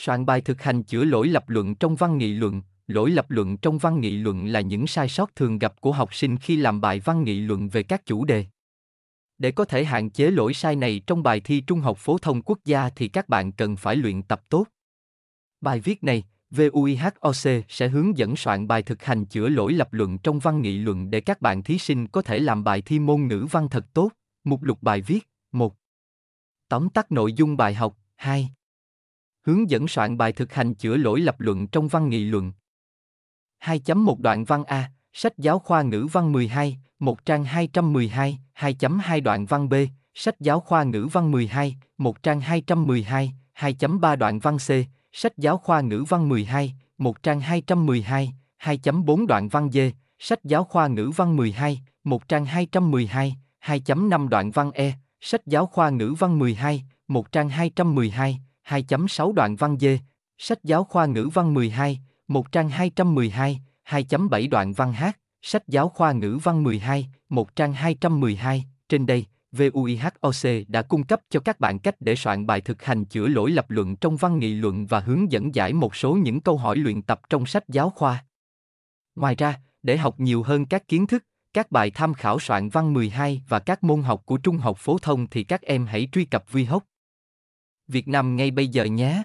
Soạn bài thực hành chữa lỗi lập luận trong văn nghị luận, lỗi lập luận trong văn nghị luận là những sai sót thường gặp của học sinh khi làm bài văn nghị luận về các chủ đề. Để có thể hạn chế lỗi sai này trong bài thi Trung học phổ thông quốc gia thì các bạn cần phải luyện tập tốt. Bài viết này, VUIHOC sẽ hướng dẫn soạn bài thực hành chữa lỗi lập luận trong văn nghị luận để các bạn thí sinh có thể làm bài thi môn ngữ văn thật tốt. Mục lục bài viết 1. Tóm tắt nội dung bài học 2. Hướng dẫn soạn bài thực hành chữa lỗi lập luận trong văn nghị luận 2.1 đoạn văn A, sách giáo khoa ngữ văn 12, một trang 212, 2.2 đoạn văn B, sách giáo khoa ngữ văn 12, một trang 212, 2.3 đoạn văn C, sách giáo khoa ngữ văn 12, một trang 212, 2.4 đoạn văn D, sách giáo khoa ngữ văn 12, một trang 212, 2.5 đoạn văn E, sách giáo khoa ngữ văn 12, một trang 212, 2.6 đoạn văn D, sách giáo khoa ngữ văn 12, một trang 212, 2.7 đoạn văn H, sách giáo khoa ngữ văn 12, một trang 212, trên đây, VUIHOC đã cung cấp cho các bạn cách để soạn bài thực hành chữa lỗi lập luận trong văn nghị luận và hướng dẫn giải một số những câu hỏi luyện tập trong sách giáo khoa. Ngoài ra, để học nhiều hơn các kiến thức, các bài tham khảo soạn văn 12 và các môn học của trung học phổ thông thì các em hãy truy cập VHOC Việt Nam ngay bây giờ nhé.